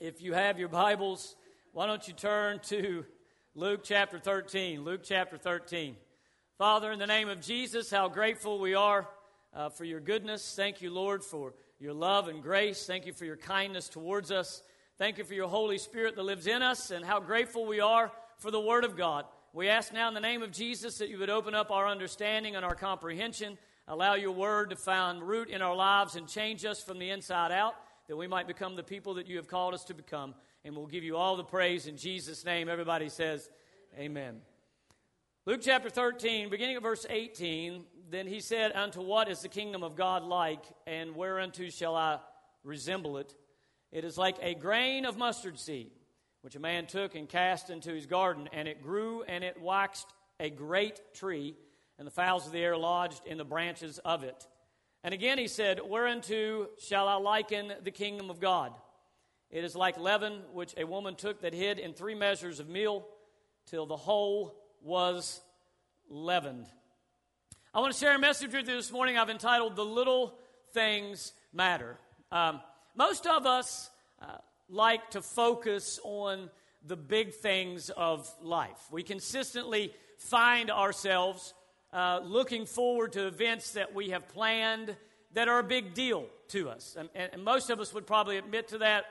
If you have your Bibles, why don't you turn to Luke chapter 13? Luke chapter 13. Father, in the name of Jesus, how grateful we are uh, for your goodness. Thank you, Lord, for your love and grace. Thank you for your kindness towards us. Thank you for your Holy Spirit that lives in us, and how grateful we are for the Word of God. We ask now in the name of Jesus that you would open up our understanding and our comprehension, allow your Word to find root in our lives and change us from the inside out that we might become the people that you have called us to become. And we'll give you all the praise in Jesus' name. Everybody says, Amen. Luke chapter 13, beginning of verse 18, then he said, Unto what is the kingdom of God like, and whereunto shall I resemble it? It is like a grain of mustard seed, which a man took and cast into his garden, and it grew and it waxed a great tree, and the fowls of the air lodged in the branches of it. And again he said, Whereunto shall I liken the kingdom of God? It is like leaven which a woman took that hid in three measures of meal till the whole was leavened. I want to share a message with you this morning I've entitled The Little Things Matter. Um, most of us uh, like to focus on the big things of life. We consistently find ourselves uh, looking forward to events that we have planned that are a big deal to us. And, and, most of us would probably admit to that,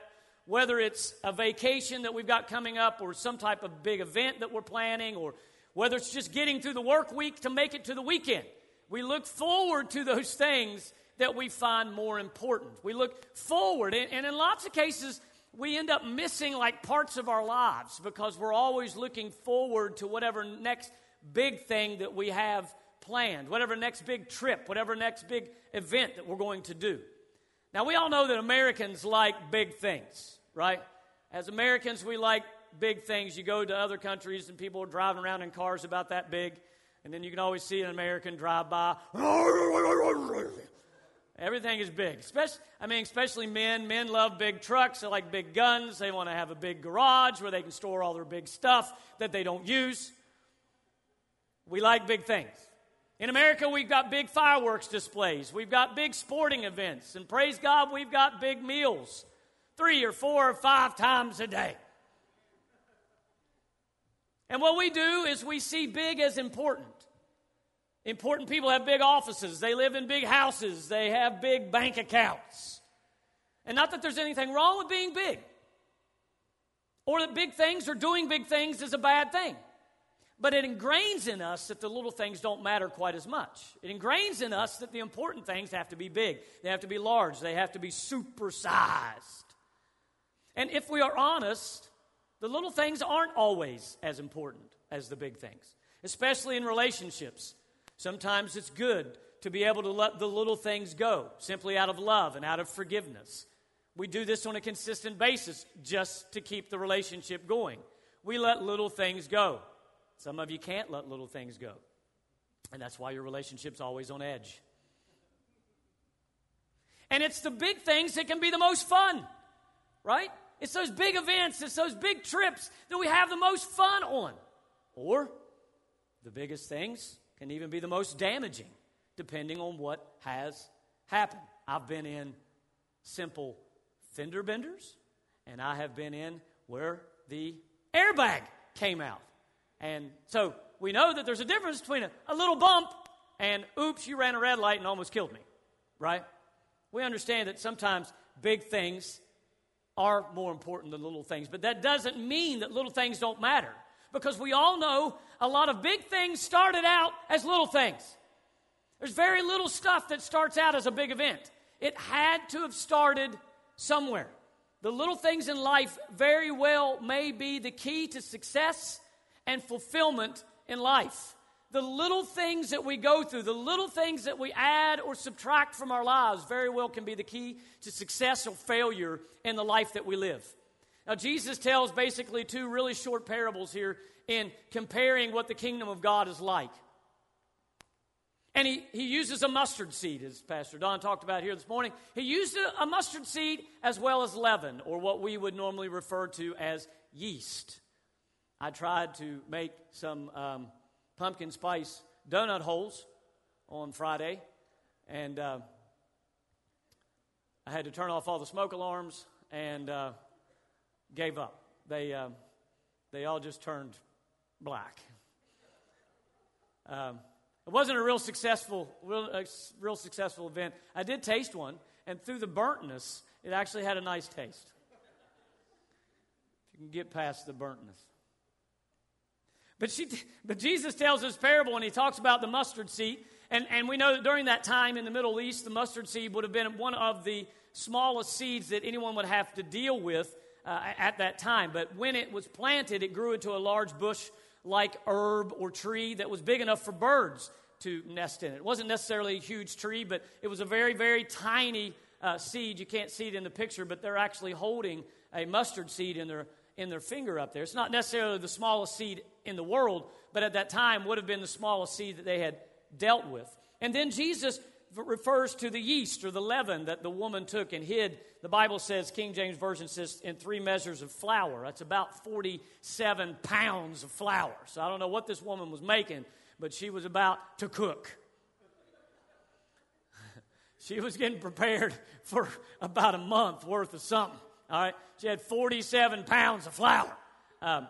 whether it's a vacation that we've got coming up or some type of big event that we're planning, or whether it's just getting through the work week to make it to the weekend. We look forward to those things that we find more important. We look forward, and, and in lots of cases, we end up missing like parts of our lives because we're always looking forward to whatever next big thing that we have planned, whatever next big trip, whatever next big event that we're going to do. Now, we all know that Americans like big things, right? As Americans, we like big things. You go to other countries and people are driving around in cars about that big, and then you can always see an American drive by. Everything is big. Especially, I mean, especially men. Men love big trucks. They like big guns. They want to have a big garage where they can store all their big stuff that they don't use. We like big things. In America, we've got big fireworks displays. We've got big sporting events. And praise God, we've got big meals three or four or five times a day. And what we do is we see big as important. Important people have big offices, they live in big houses, they have big bank accounts. And not that there's anything wrong with being big, or that big things or doing big things is a bad thing. But it ingrains in us that the little things don't matter quite as much. It ingrains in us that the important things have to be big, they have to be large, they have to be supersized. And if we are honest, the little things aren't always as important as the big things, especially in relationships. Sometimes it's good to be able to let the little things go simply out of love and out of forgiveness. We do this on a consistent basis just to keep the relationship going. We let little things go. Some of you can't let little things go. And that's why your relationship's always on edge. And it's the big things that can be the most fun, right? It's those big events, it's those big trips that we have the most fun on. Or the biggest things can even be the most damaging, depending on what has happened. I've been in simple fender benders, and I have been in where the airbag came out. And so we know that there's a difference between a, a little bump and oops, you ran a red light and almost killed me, right? We understand that sometimes big things are more important than little things, but that doesn't mean that little things don't matter because we all know a lot of big things started out as little things. There's very little stuff that starts out as a big event. It had to have started somewhere. The little things in life very well may be the key to success and fulfillment in life. The little things that we go through, the little things that we add or subtract from our lives, very well can be the key to success or failure in the life that we live. Now, Jesus tells basically two really short parables here in comparing what the kingdom of God is like. And he, he uses a mustard seed, as Pastor Don talked about here this morning. He used a, a mustard seed as well as leaven, or what we would normally refer to as yeast. I tried to make some um, pumpkin spice donut holes on Friday, and uh, I had to turn off all the smoke alarms, and uh, gave up. They, uh, they all just turned black. Um, it wasn't a real successful, real, uh, real successful event. I did taste one, and through the burntness, it actually had a nice taste. If you can get past the burntness. But, she, but Jesus tells this parable and he talks about the mustard seed. And, and we know that during that time in the Middle East, the mustard seed would have been one of the smallest seeds that anyone would have to deal with uh, at that time. But when it was planted, it grew into a large bush like herb or tree that was big enough for birds to nest in it. Wasn't necessarily a huge tree, but it was a very, very tiny uh, seed. You can't see it in the picture, but they're actually holding a mustard seed in their, in their finger up there. It's not necessarily the smallest seed in the world, but at that time would have been the smallest seed that they had dealt with. And then Jesus refers to the yeast or the leaven that the woman took and hid. The Bible says, King James Version says, in three measures of flour. That's about 47 pounds of flour. So I don't know what this woman was making, but she was about to cook. she was getting prepared for about a month worth of something. All right. She had 47 pounds of flour. Um,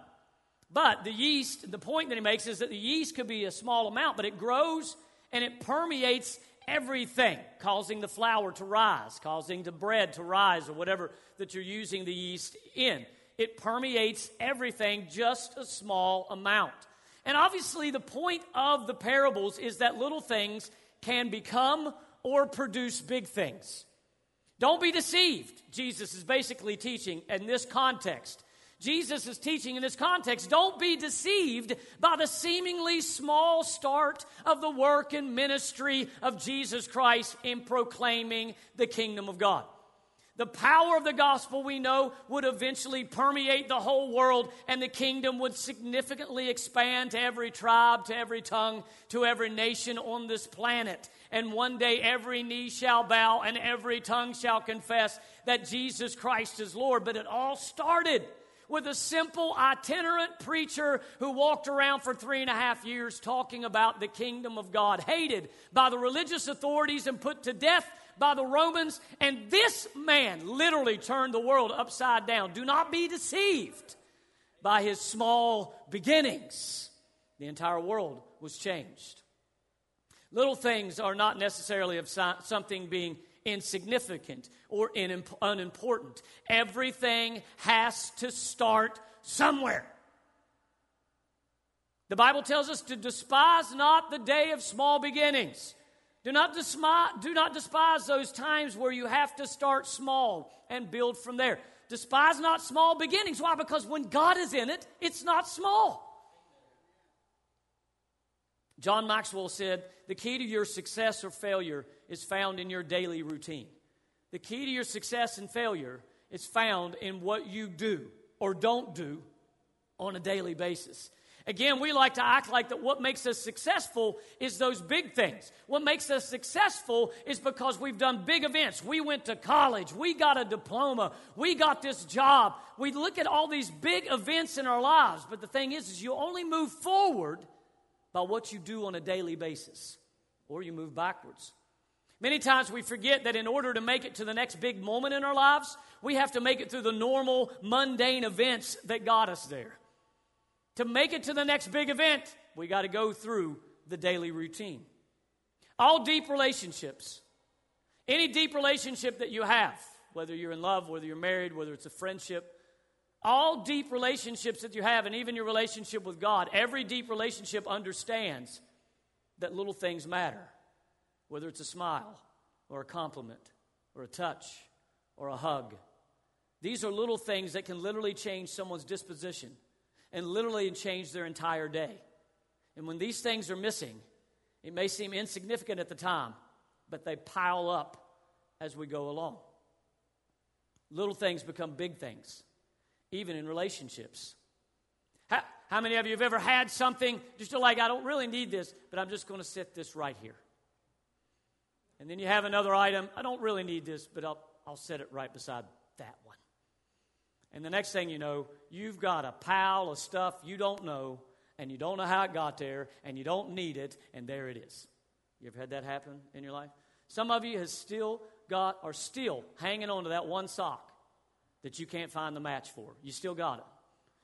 but the yeast, the point that he makes is that the yeast could be a small amount, but it grows and it permeates everything, causing the flour to rise, causing the bread to rise, or whatever that you're using the yeast in. It permeates everything, just a small amount. And obviously, the point of the parables is that little things can become or produce big things. Don't be deceived, Jesus is basically teaching in this context. Jesus is teaching in this context. Don't be deceived by the seemingly small start of the work and ministry of Jesus Christ in proclaiming the kingdom of God. The power of the gospel, we know, would eventually permeate the whole world, and the kingdom would significantly expand to every tribe, to every tongue, to every nation on this planet. And one day every knee shall bow and every tongue shall confess that Jesus Christ is Lord. But it all started with a simple itinerant preacher who walked around for three and a half years talking about the kingdom of God, hated by the religious authorities and put to death by the Romans. And this man literally turned the world upside down. Do not be deceived by his small beginnings. The entire world was changed. Little things are not necessarily of something being insignificant or unimportant. Everything has to start somewhere. The Bible tells us to despise not the day of small beginnings. Do not, despise, do not despise those times where you have to start small and build from there. Despise not small beginnings. Why? Because when God is in it, it's not small. John Maxwell said, The key to your success or failure is found in your daily routine. The key to your success and failure is found in what you do or don't do on a daily basis. Again, we like to act like that what makes us successful is those big things. What makes us successful is because we've done big events. We went to college, we got a diploma, we got this job. We look at all these big events in our lives, but the thing is is you only move forward by what you do on a daily basis or you move backwards. Many times we forget that in order to make it to the next big moment in our lives, we have to make it through the normal, mundane events that got us there. To make it to the next big event, we got to go through the daily routine. All deep relationships, any deep relationship that you have, whether you're in love, whether you're married, whether it's a friendship, all deep relationships that you have, and even your relationship with God, every deep relationship understands that little things matter whether it's a smile or a compliment or a touch or a hug. These are little things that can literally change someone's disposition and literally change their entire day. And when these things are missing, it may seem insignificant at the time, but they pile up as we go along. Little things become big things, even in relationships. How, how many of you have ever had something just like, I don't really need this, but I'm just going to set this right here? And then you have another item. I don't really need this, but I'll, I'll set it right beside that one. And the next thing you know, you've got a pile of stuff you don't know, and you don't know how it got there, and you don't need it, and there it is. You ever had that happen in your life? Some of you has still got, are still hanging on to that one sock that you can't find the match for. You still got it.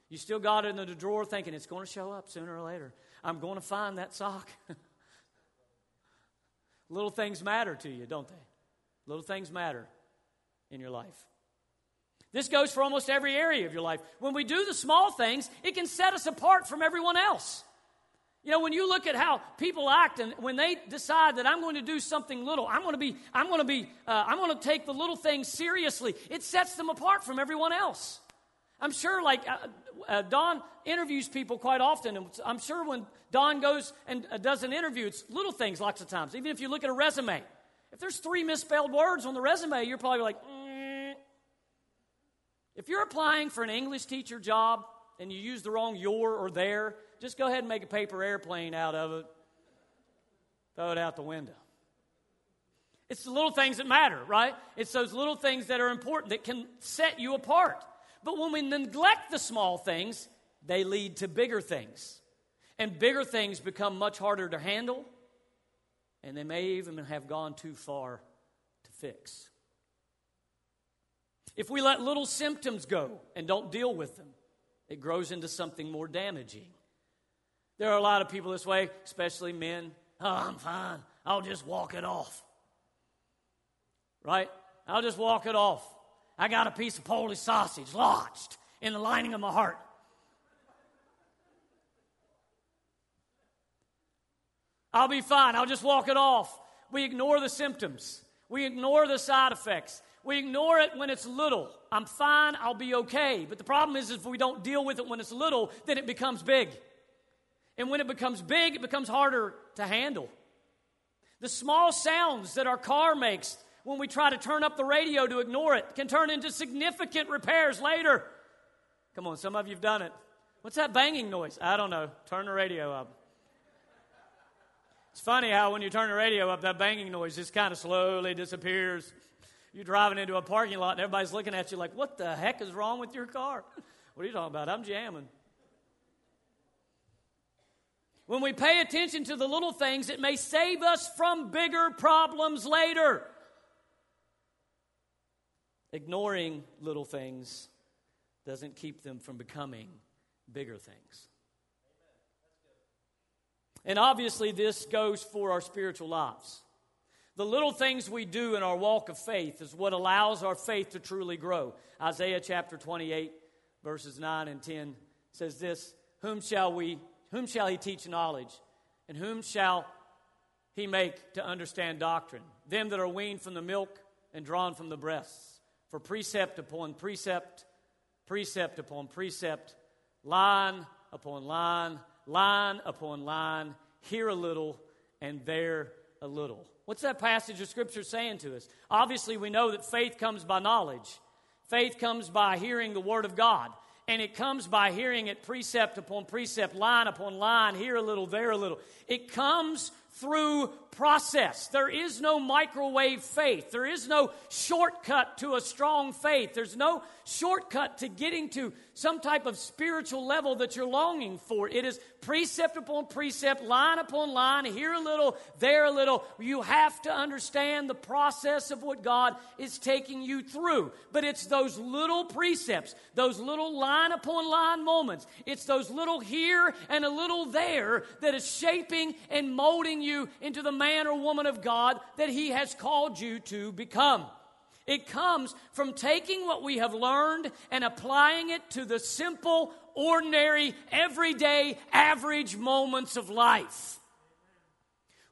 You still got it in the drawer thinking it's going to show up sooner or later. I'm going to find that sock. Little things matter to you, don't they? Little things matter in your life. This goes for almost every area of your life. When we do the small things, it can set us apart from everyone else. You know, when you look at how people act and when they decide that I'm going to do something little, I'm going to be, I'm going to be, uh, I'm going to take the little things seriously, it sets them apart from everyone else. I'm sure, like, uh, uh, Don interviews people quite often, and I'm sure when Don goes and uh, does an interview, it's little things lots of times. Even if you look at a resume, if there's three misspelled words on the resume, you're probably like, mm. if you're applying for an English teacher job and you use the wrong your or their, just go ahead and make a paper airplane out of it, throw it out the window. It's the little things that matter, right? It's those little things that are important that can set you apart. But when we neglect the small things, they lead to bigger things. And bigger things become much harder to handle, and they may even have gone too far to fix. If we let little symptoms go and don't deal with them, it grows into something more damaging. There are a lot of people this way, especially men. Oh, I'm fine. I'll just walk it off. Right? I'll just walk it off. I got a piece of Polish sausage lodged in the lining of my heart. I'll be fine. I'll just walk it off. We ignore the symptoms. We ignore the side effects. We ignore it when it's little. I'm fine. I'll be okay. But the problem is, if we don't deal with it when it's little, then it becomes big. And when it becomes big, it becomes harder to handle. The small sounds that our car makes when we try to turn up the radio to ignore it can turn into significant repairs later. Come on, some of you have done it. What's that banging noise? I don't know. Turn the radio up. It's funny how when you turn the radio up, that banging noise just kind of slowly disappears. You're driving into a parking lot and everybody's looking at you like, what the heck is wrong with your car? What are you talking about? I'm jamming. When we pay attention to the little things, it may save us from bigger problems later. Ignoring little things doesn't keep them from becoming bigger things. And obviously, this goes for our spiritual lives. The little things we do in our walk of faith is what allows our faith to truly grow. Isaiah chapter 28, verses 9 and 10 says this Whom shall we whom shall he teach knowledge? And whom shall he make to understand doctrine? Them that are weaned from the milk and drawn from the breasts. For precept upon precept, precept upon precept, line upon line, line upon line, here a little and there a little. What's that passage of Scripture saying to us? Obviously, we know that faith comes by knowledge. Faith comes by hearing the Word of God. And it comes by hearing it precept upon precept, line upon line, here a little, there a little. It comes through process. There is no microwave faith. There is no shortcut to a strong faith. There's no shortcut to getting to some type of spiritual level that you're longing for. It is precept upon precept, line upon line, here a little, there a little. You have to understand the process of what God is taking you through. But it's those little precepts, those little line upon line moments. It's those little here and a little there that is shaping and molding you into the man or woman of God that He has called you to become. It comes from taking what we have learned and applying it to the simple, ordinary, everyday, average moments of life.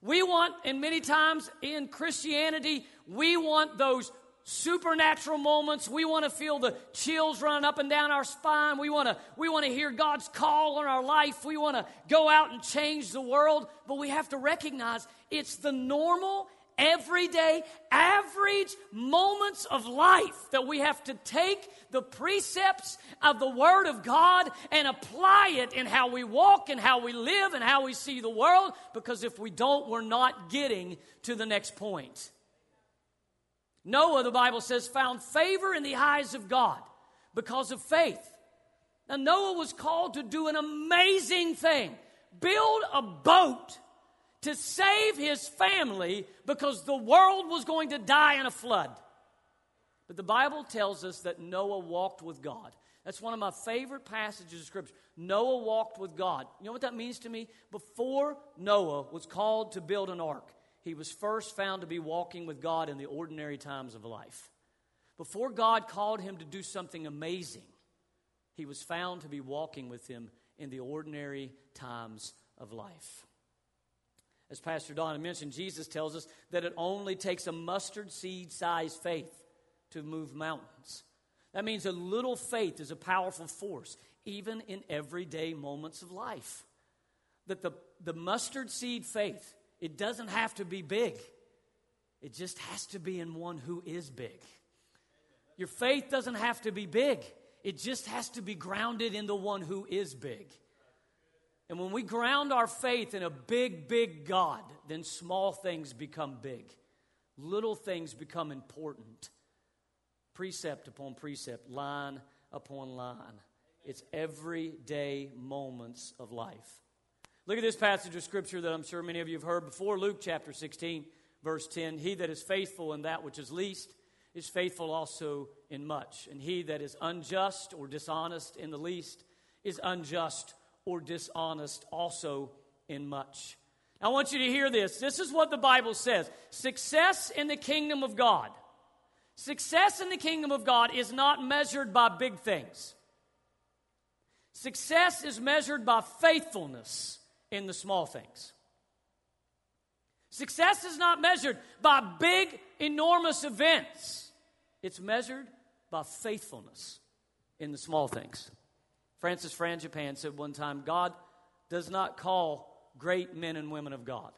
We want, and many times in Christianity, we want those supernatural moments. We want to feel the chills running up and down our spine. We want to we want to hear God's call on our life. We want to go out and change the world, but we have to recognize it's the normal everyday, average moments of life that we have to take the precepts of the Word of God and apply it in how we walk and how we live and how we see the world. Because if we don't, we're not getting to the next point. Noah, the Bible says, found favor in the eyes of God because of faith. Now, Noah was called to do an amazing thing build a boat to save his family because the world was going to die in a flood. But the Bible tells us that Noah walked with God. That's one of my favorite passages of Scripture. Noah walked with God. You know what that means to me? Before Noah was called to build an ark, he was first found to be walking with God in the ordinary times of life. Before God called him to do something amazing, he was found to be walking with him in the ordinary times of life. As Pastor Don mentioned, Jesus tells us that it only takes a mustard seed sized faith to move mountains. That means a little faith is a powerful force, even in everyday moments of life. That the, the mustard seed faith, it doesn't have to be big, it just has to be in one who is big. Your faith doesn't have to be big, it just has to be grounded in the one who is big. And when we ground our faith in a big, big God, then small things become big. Little things become important. Precept upon precept, line upon line. It's everyday moments of life. Look at this passage of scripture that I'm sure many of you have heard before Luke chapter 16, verse 10. He that is faithful in that which is least is faithful also in much. And he that is unjust or dishonest in the least is unjust or dishonest also in much. I want you to hear this. This is what the Bible says success in the kingdom of God. Success in the kingdom of God is not measured by big things. Success is measured by faithfulness in the small things. Success is not measured by big, enormous events. It's measured by faithfulness in the small things. Francis Frangipane said one time God does not call great men and women of God,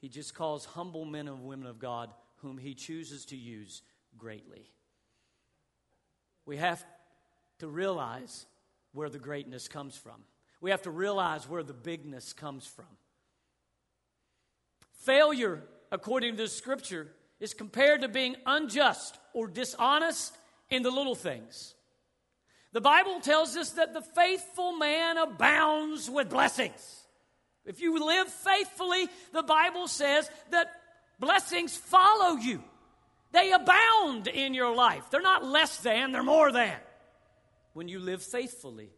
He just calls humble men and women of God whom He chooses to use greatly. We have to realize where the greatness comes from. We have to realize where the bigness comes from. Failure, according to the scripture, is compared to being unjust or dishonest in the little things. The Bible tells us that the faithful man abounds with blessings. If you live faithfully, the Bible says that blessings follow you. They abound in your life. They're not less than, they're more than when you live faithfully.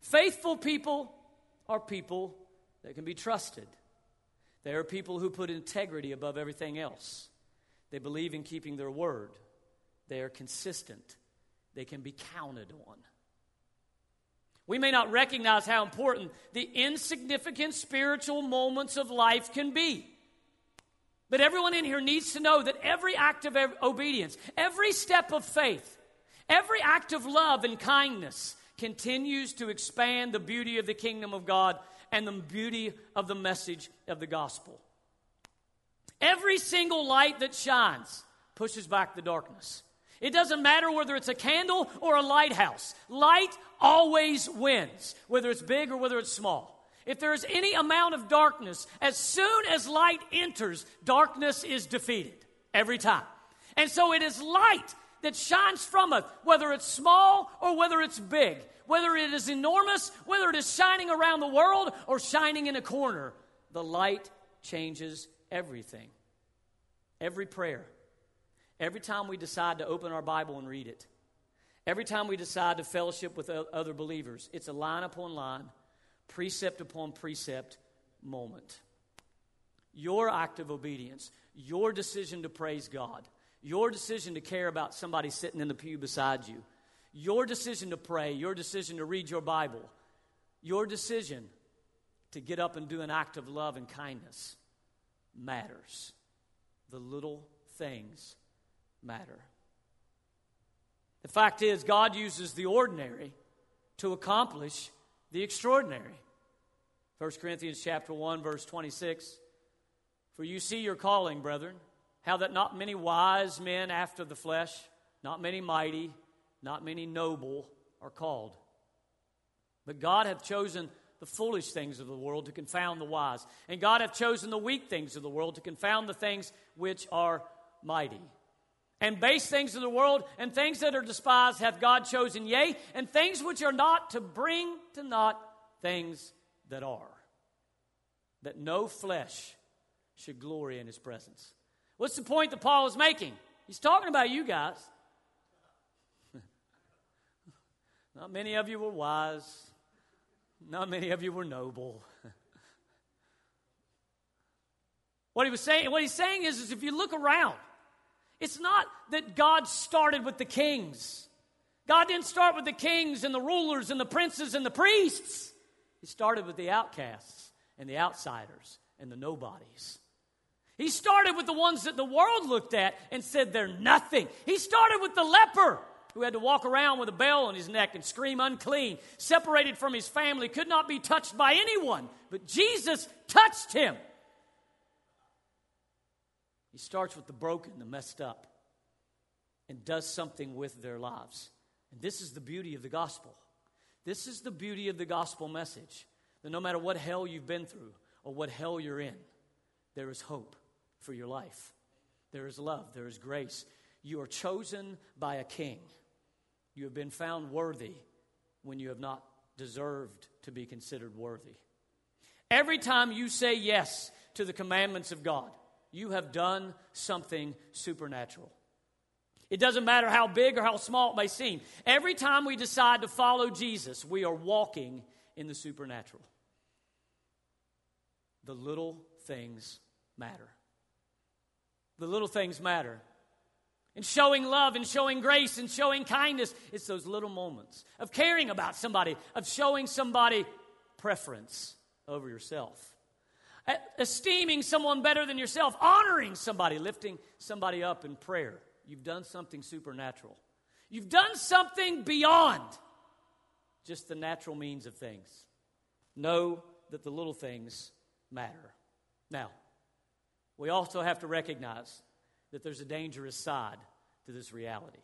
Faithful people are people that can be trusted. They are people who put integrity above everything else. They believe in keeping their word. They are consistent they can be counted on. We may not recognize how important the insignificant spiritual moments of life can be. But everyone in here needs to know that every act of obedience, every step of faith, every act of love and kindness continues to expand the beauty of the kingdom of God and the beauty of the message of the gospel. Every single light that shines pushes back the darkness. It doesn't matter whether it's a candle or a lighthouse. Light always wins, whether it's big or whether it's small. If there is any amount of darkness, as soon as light enters, darkness is defeated every time. And so it is light that shines from us, whether it's small or whether it's big, whether it is enormous, whether it is shining around the world or shining in a corner. The light changes everything. Every prayer, Every time we decide to open our Bible and read it, every time we decide to fellowship with other believers, it's a line upon line, precept upon precept moment. Your act of obedience, your decision to praise God, your decision to care about somebody sitting in the pew beside you, your decision to pray, your decision to read your Bible, your decision to get up and do an act of love and kindness matters. The little things matter. The fact is, God uses the ordinary to accomplish the extraordinary. 1 Corinthians chapter 1 verse 26 For you see your calling brethren how that not many wise men after the flesh not many mighty not many noble are called but God hath chosen the foolish things of the world to confound the wise and God hath chosen the weak things of the world to confound the things which are mighty and base things of the world and things that are despised hath God chosen, yea, and things which are not to bring to naught things that are, that no flesh should glory in his presence. What's the point that Paul is making? He's talking about you guys. Not many of you were wise. Not many of you were noble. what he was saying, what he's saying is, is if you look around, it's not that God started with the kings. God didn't start with the kings and the rulers and the princes and the priests. He started with the outcasts and the outsiders and the nobodies. He started with the ones that the world looked at and said they're nothing. He started with the leper who had to walk around with a bell on his neck and scream unclean, separated from his family, could not be touched by anyone, but Jesus touched him. He starts with the broken, the messed up, and does something with their lives. And this is the beauty of the gospel. This is the beauty of the gospel message that no matter what hell you've been through or what hell you're in, there is hope for your life. There is love, there is grace. You are chosen by a king. You have been found worthy when you have not deserved to be considered worthy. Every time you say yes to the commandments of God, you have done something supernatural. It doesn't matter how big or how small it may seem. Every time we decide to follow Jesus, we are walking in the supernatural. The little things matter. The little things matter. And showing love and showing grace and showing kindness, it's those little moments of caring about somebody, of showing somebody preference over yourself, esteeming someone better than yourself, honoring somebody, lifting somebody up in prayer. You've done something supernatural. You've done something beyond just the natural means of things. Know that the little things matter. Now, we also have to recognize that there's a dangerous side to this reality.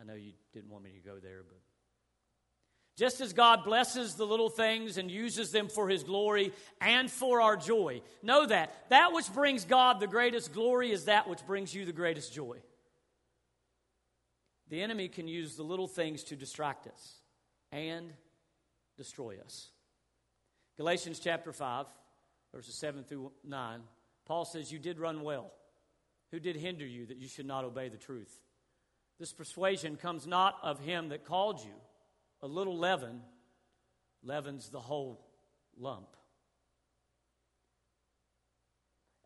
I know you didn't want me to go there, but just as God blesses the little things and uses them for His glory and for our joy, know that that which brings God the greatest glory is that which brings you the greatest joy. The enemy can use the little things to distract us and destroy us. Galatians chapter 5, verses 7 through 9, Paul says, You did run well. Who did hinder you that you should not obey the truth? This persuasion comes not of him that called you. A little leaven leavens the whole lump.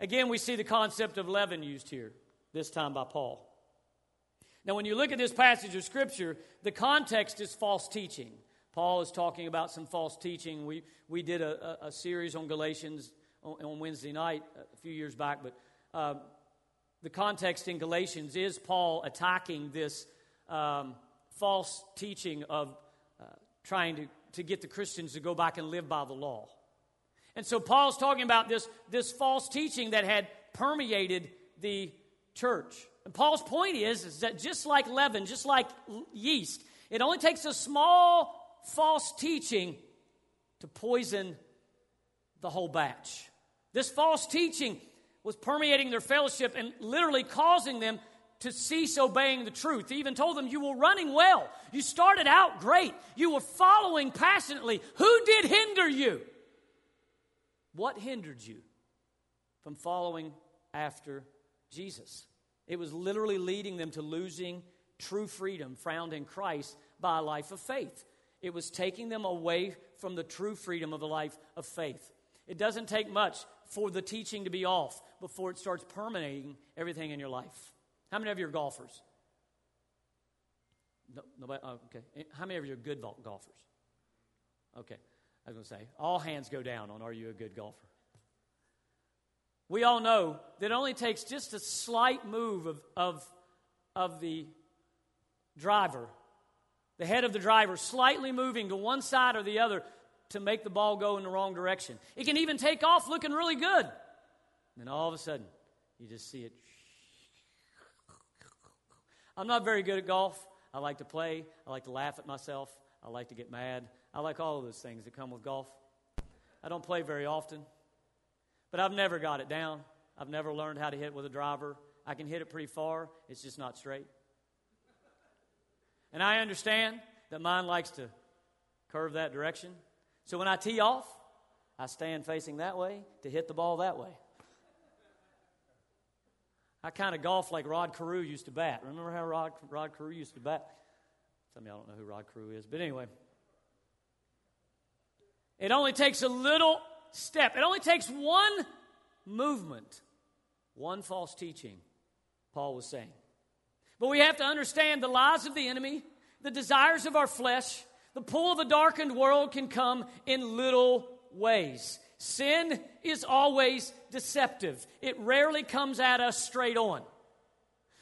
Again, we see the concept of leaven used here, this time by Paul. Now, when you look at this passage of Scripture, the context is false teaching. Paul is talking about some false teaching. We, we did a, a, a series on Galatians on, on, Wednesday night a few years back, but uh, the context in Galatians is Paul attacking this um, false teaching of trying to, to get the Christians to go back and live by the law. And so Paul's talking about this, this false teaching that had permeated the church. And Paul's point is, is that just like leaven, just like yeast, it only takes a small false teaching to poison the whole batch. This false teaching was permeating their fellowship and literally causing them to cease obeying the truth. He even told them, You were running well. You started out great. You were following passionately. Who did hinder you? What hindered you from following after Jesus? It was literally leading them to losing true freedom found in Christ by a life of faith. It was taking them away from the true freedom of a life of faith. It doesn't take much for the teaching to be off before it starts permeating everything in your life. How many of you are golfers? No, nobody? Oh, okay. Eh, how many of you are good golfers? Okay. I was going to say, all hands go down on are you a good golfer? We all know that it only takes just a slight move of, of, of the driver, the head of the driver, slightly moving to one side or the other to make the ball go in the wrong direction. It can even take off looking really good. And then all of a sudden, you just see it. I'm not very good at golf. I like to play. I like to laugh at myself. I like to get mad. I like all of those things that come with golf. I don't play very often, but I've never got it down. I've never learned how to hit with a driver. I can hit it pretty far, it's just not straight. And I understand that mine likes to curve that direction. So when I tee off, I stand facing that way to hit the ball that way. I kind of golf like Rod Carew used to bat. Remember how Rod, Rod Carew used to bat? Some of y'all don't know who Rod Carew is, but anyway. It only takes a little step, it only takes one movement, one false teaching, Paul was saying. But we have to understand the lies of the enemy, the desires of our flesh, the pull of a darkened world can come in little ways. Sin is always deceptive, it rarely comes at us straight on.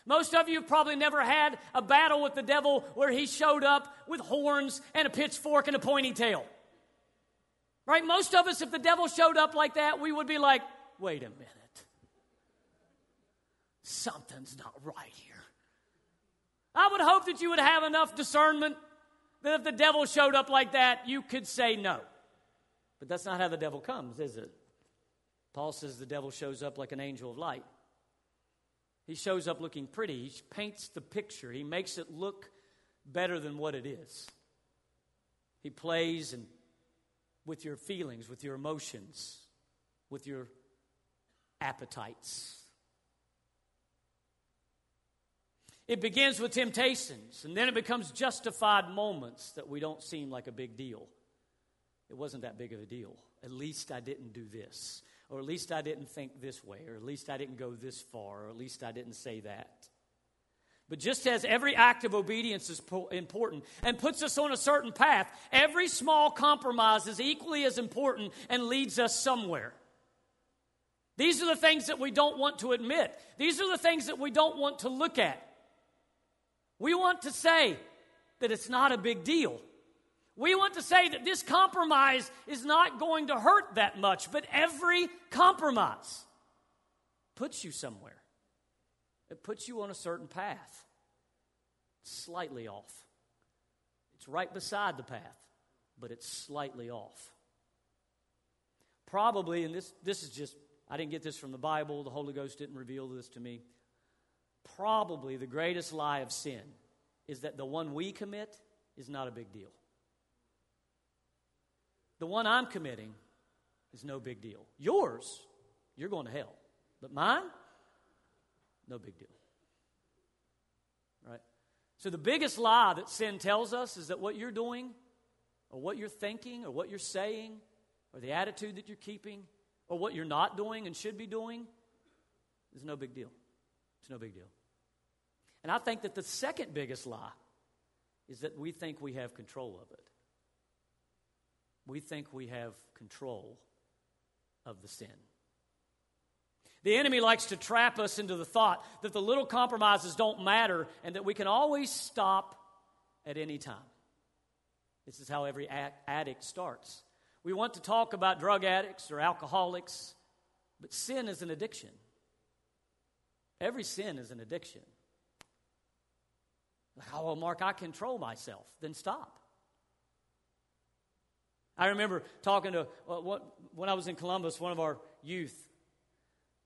Most of you have probably never had a battle with the devil where he showed up with horns and a pitchfork and a pointy tail. Right? Most of us, if the devil showed up like that, we would be like, wait a minute. Something's not right here. I would hope that you would have enough discernment that if the devil showed up like that, you could say no. But that's not how the devil comes, is it? Paul says the devil shows up like an angel of light. He shows up looking pretty. He paints the picture. He makes it look better than what it is. He plays and with your feelings, with your emotions, with your appetites. It begins with temptations, and then it becomes justified moments that we don't seem like a big deal it wasn't that big of a deal. At least I didn't do this, or at least I didn't think this way, or at least I didn't go this far, or at least I didn't say that. But just as every act of obedience is important and puts us on a certain path, every small compromise is equally as important and leads us somewhere. These are the things that we don't want to admit. These are the things that we don't want to look at. We want to say that it's not a big deal. We want to say that this compromise is not going to hurt that much, but every compromise puts you somewhere. It puts you on a certain path, slightly off. It's right beside the path, but it's slightly off. Probably, and this, this is just, I didn't get this from the Bible, the Holy Ghost didn't reveal this to me. Probably the greatest lie of sin is that the one we commit is not a big deal. The one I'm committing is no big deal. Yours, you're going to hell. But mine, no big deal. Right? So the biggest lie that sin tells us is that what you're doing, or what you're thinking, or what you're saying, or the attitude that you're keeping, or what you're not doing and should be doing is no big deal. It's no big deal. And I think that the second biggest lie is that we think we have control of it we think we have control of the sin. The enemy likes to trap us into the thought that the little compromises don't matter and that we can always stop at any time. This is how every addict starts. We want to talk about drug addicts or alcoholics, but sin is an addiction. Every sin is an addiction. oh, well, Mark, I control myself. Then stop. I remember talking to, uh, when I was in Columbus, one of our youth,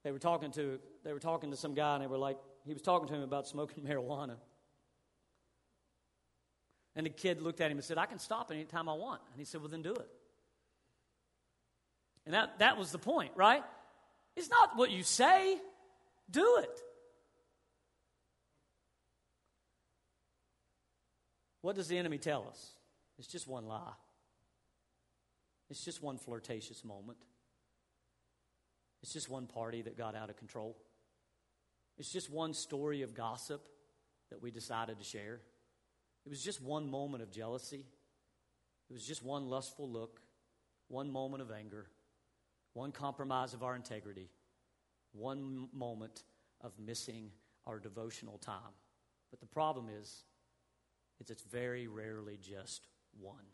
they were talking to, they were talking to some guy and they were like, he was talking to him about smoking marijuana. And the kid looked at him and said, I can stop anytime I want. And he said, Well, then do it. And that, that was the point, right? It's not what you say, do it. What does the enemy tell us? It's just one lie. It's just one flirtatious moment. It's just one party that got out of control. It's just one story of gossip that we decided to share. It was just one moment of jealousy. It was just one lustful look, one moment of anger, one compromise of our integrity, one moment of missing our devotional time. But the problem is, is it's very rarely just one.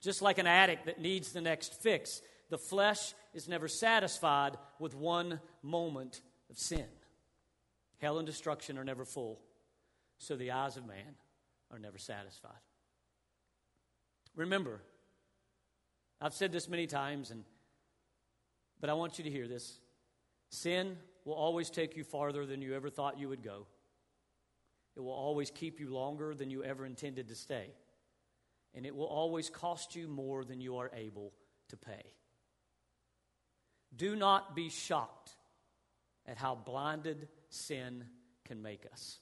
Just like an addict that needs the next fix, the flesh is never satisfied with one moment of sin. Hell and destruction are never full, so the eyes of man are never satisfied. Remember, I've said this many times, and, but I want you to hear this. Sin will always take you farther than you ever thought you would go. It will always keep you longer than you ever intended to stay and it will always cost you more than you are able to pay. Do not be shocked at how blinded sin can make us,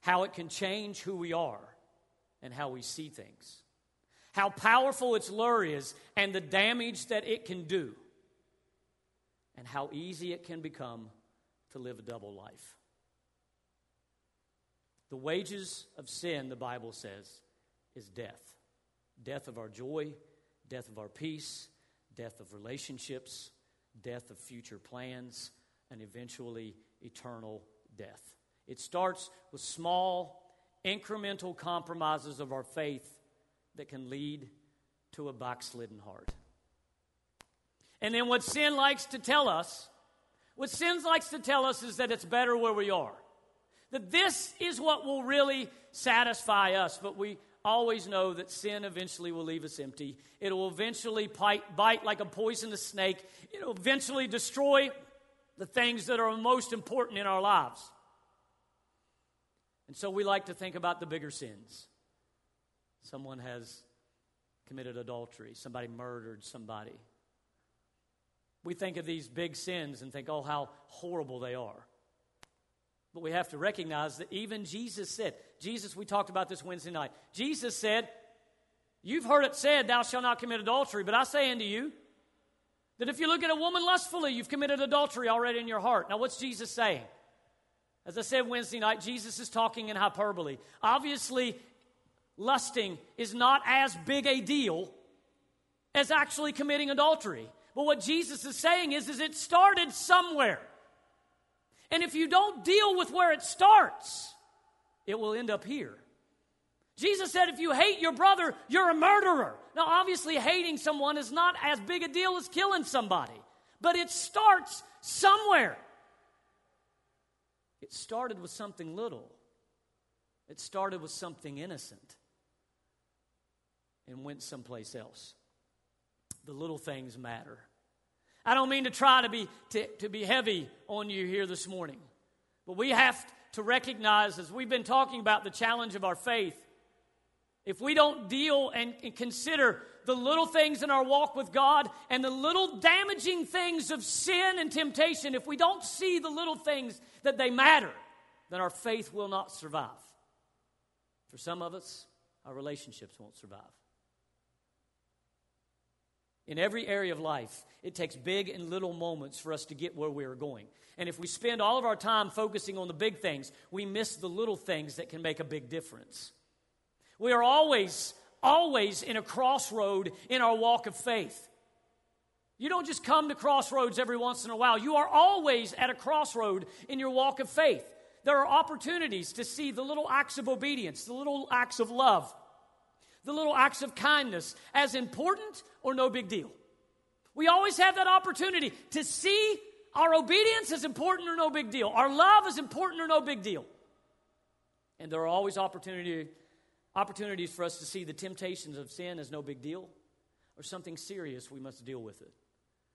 how it can change who we are and how we see things, how powerful its lure is and the damage that it can do, and how easy it can become to live a double life. The wages of sin, the Bible says, is death death of our joy, death of our peace, death of relationships, death of future plans, and eventually eternal death. It starts with small, incremental compromises of our faith that can lead to a backslidden heart. And then what sin likes to tell us, what sin likes to tell us is that it's better where we are. That this is what will really satisfy us, but we always know that sin eventually will leave us empty. It will eventually bite, bite like a poisonous snake. It will eventually destroy the things that are most important in our lives. And so we like to think about the bigger sins. Someone has committed adultery, somebody murdered somebody. We think of these big sins and think, oh, how horrible they are. But we have to recognize that even Jesus said, Jesus, we talked about this Wednesday night. Jesus said, You've heard it said, Thou shalt not commit adultery, but I say unto you that if you look at a woman lustfully, you've committed adultery already in your heart. Now, what's Jesus saying? As I said Wednesday night, Jesus is talking in hyperbole. Obviously, lusting is not as big a deal as actually committing adultery. But what Jesus is saying is, is it started somewhere. And if you don't deal with where it starts, it will end up here. Jesus said, if you hate your brother, you're a murderer. Now, obviously, hating someone is not as big a deal as killing somebody, but it starts somewhere. It started with something little, it started with something innocent and went someplace else. The little things matter. I don't mean to try to be, to, to be heavy on you here this morning, but we have to recognize, as we've been talking about the challenge of our faith, if we don't deal and, and consider the little things in our walk with God and the little damaging things of sin and temptation, if we don't see the little things that they matter, then our faith will not survive. For some of us, our relationships won't survive. In every area of life, it takes big and little moments for us to get where we are going. And if we spend all of our time focusing on the big things, we miss the little things that can make a big difference. We are always, always in a crossroad in our walk of faith. You don't just come to crossroads every once in a while. You are always at a crossroad in your walk of faith. There are opportunities to see the little acts of obedience, the little acts of love, the little acts of kindness as important or no big deal. We always have that opportunity to see our obedience as important or no big deal. Our love is important or no big deal. And there are always opportunity, opportunities for us to see the temptations of sin as no big deal or something serious we must deal with it.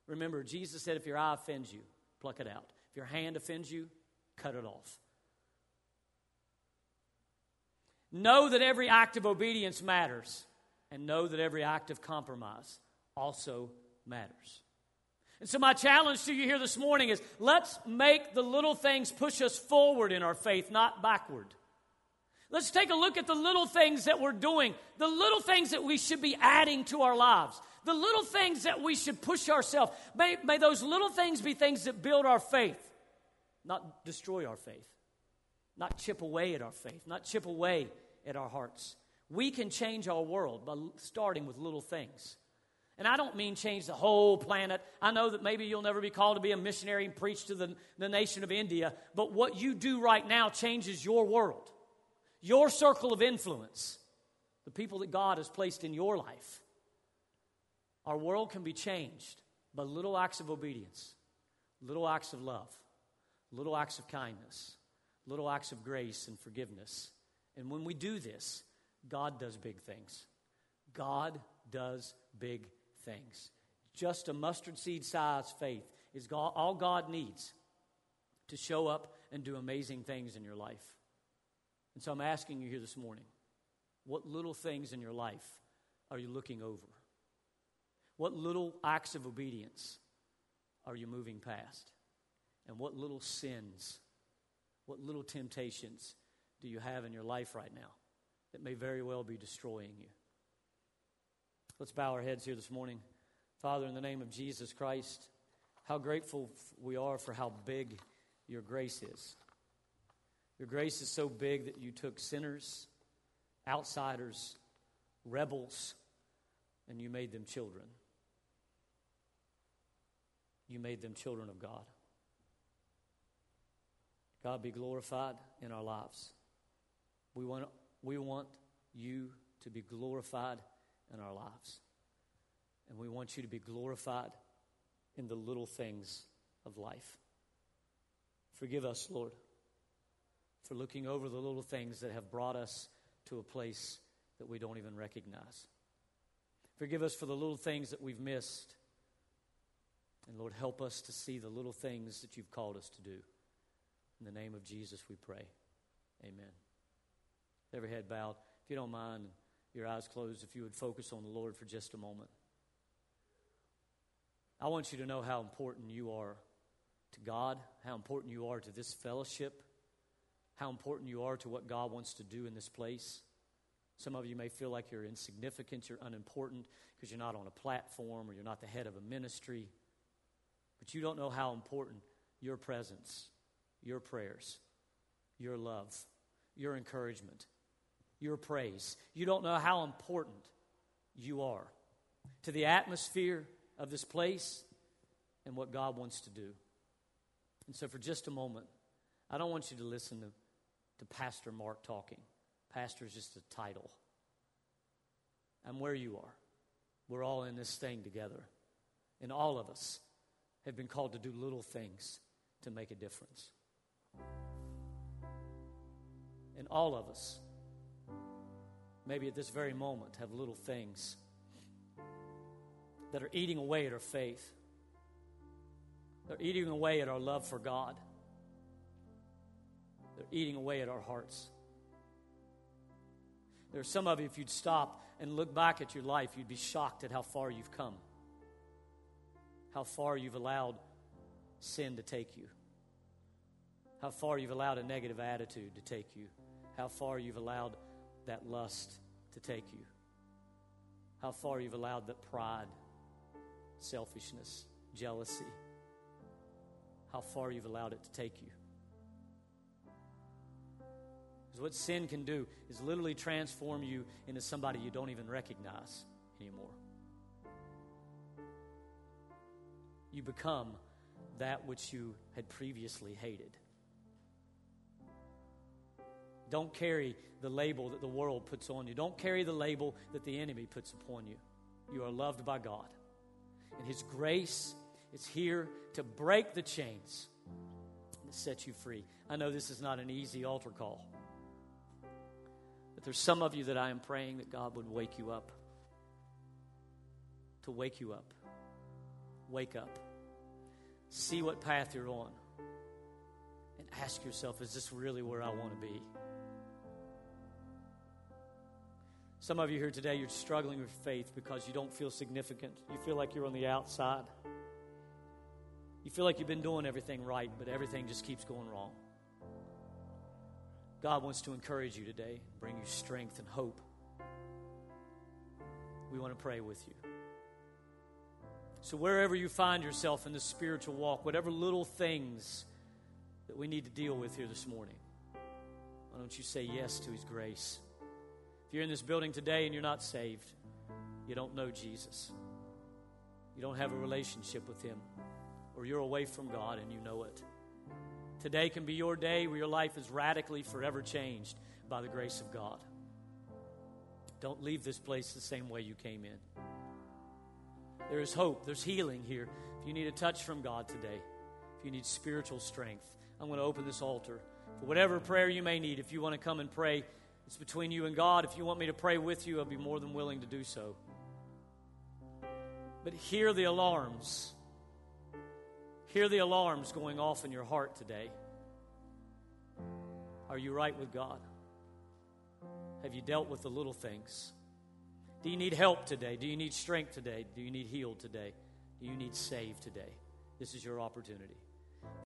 Remember, Jesus said, if your eye offends you, pluck it out. If your hand offends you, cut it off. Know that every act of obedience matters, and know that every act of compromise also matters. And so, my challenge to you here this morning is let's make the little things push us forward in our faith, not backward. Let's take a look at the little things that we're doing, the little things that we should be adding to our lives, the little things that we should push ourselves. May, may those little things be things that build our faith, not destroy our faith, not chip away at our faith, not chip away at our hearts. We can change our world by starting with little things. And I don't mean change the whole planet. I know that maybe you'll never be called to be a missionary and preach to the, the nation of India, but what you do right now changes your world, your circle of influence, the people that God has placed in your life. Our world can be changed by little acts of obedience, little acts of love, little acts of kindness, little acts of grace and forgiveness. And when we do this, God does big things. God does big things. Just a mustard seed size faith is all God needs to show up and do amazing things in your life. And so I'm asking you here this morning what little things in your life are you looking over? What little acts of obedience are you moving past? And what little sins, what little temptations do you have in your life right now that may very well be destroying you? Let's bow our heads here this morning. Father, in the name of Jesus Christ, how grateful we are for how big your grace is. Your grace is so big that you took sinners, outsiders, rebels, and you made them children. You made them children of God. God be glorified in our lives. We want, we want you to be glorified in our lives. And we want you to be glorified in the little things of life. Forgive us, Lord, for looking over the little things that have brought us to a place that we don't even recognize. Forgive us for the little things that we've missed. And Lord, help us to see the little things that you've called us to do. In the name of Jesus, we pray. Amen. Every head bowed. If you don't mind, your eyes closed, if you would focus on the Lord for just a moment. I want you to know how important you are to God, how important you are to this fellowship, how important you are to what God wants to do in this place. Some of you may feel like you're insignificant, you're unimportant because you're not on a platform or you're not the head of a ministry. But you don't know how important your presence, your prayers, your love, your encouragement, your praise, you don't know how important you are to the atmosphere of this place and what God wants to do. And so, for just a moment, I don't want you to listen to, to Pastor Mark talking. Pastor is just a title. I'm where you are. We're all in this thing together. And all of us have been called to do little things to make a difference. And all of us, maybe at this very moment, have little things that are eating away at our faith. They're eating away at our love for God. They're eating away at our hearts. There are some of you, if you'd stop and look back at your life, you'd be shocked at how far you've come, how far you've allowed sin to take you, how far you've allowed a negative attitude to take you, how far you've allowed that lust to take you, how far you've allowed that pride, selfishness, jealousy, how far you've allowed it to take you. Because what sin can do is literally transform you into somebody you don't even recognize anymore. You become that which you had previously hated. Don't carry the label that the world puts on you. Don't carry the label that the enemy puts upon you. You are loved by God. And His grace is here to break the chains and set you free. I know this is not an easy altar call. But there's some of you that I am praying that God would wake you up. To wake you up. Wake up. See what path you're on. And ask yourself, is this really where I want to be? Some of you here today, you're struggling with faith because you don't feel significant. You feel like you're on the outside. You feel like you've been doing everything right, but everything just keeps going wrong. God wants to encourage you today, bring you strength and hope. We want to pray with you. So, wherever you find yourself in the spiritual walk, whatever little things that we need to deal with here this morning, why don't you say yes to His grace? If you're in this building today and you're not saved, you don't know Jesus, you don't have a relationship with Him, or you're away from God and you know it. Today can be your day where your life is radically forever changed by the grace of God. Don't leave this place the same way you came in. There is hope, there's healing here. If you need a touch from God today, if you need spiritual strength, I'm going to open this altar. For whatever prayer you may need, if you want to come and pray, it's between you and God. If you want me to pray with you, I'll be more than willing to do so. But hear the alarms Hear the alarms going off in your heart today. Are you right with God? Have you dealt with the little things? Do you need help today? Do you need strength today? Do you need healed today? Do you need saved today? This is your opportunity.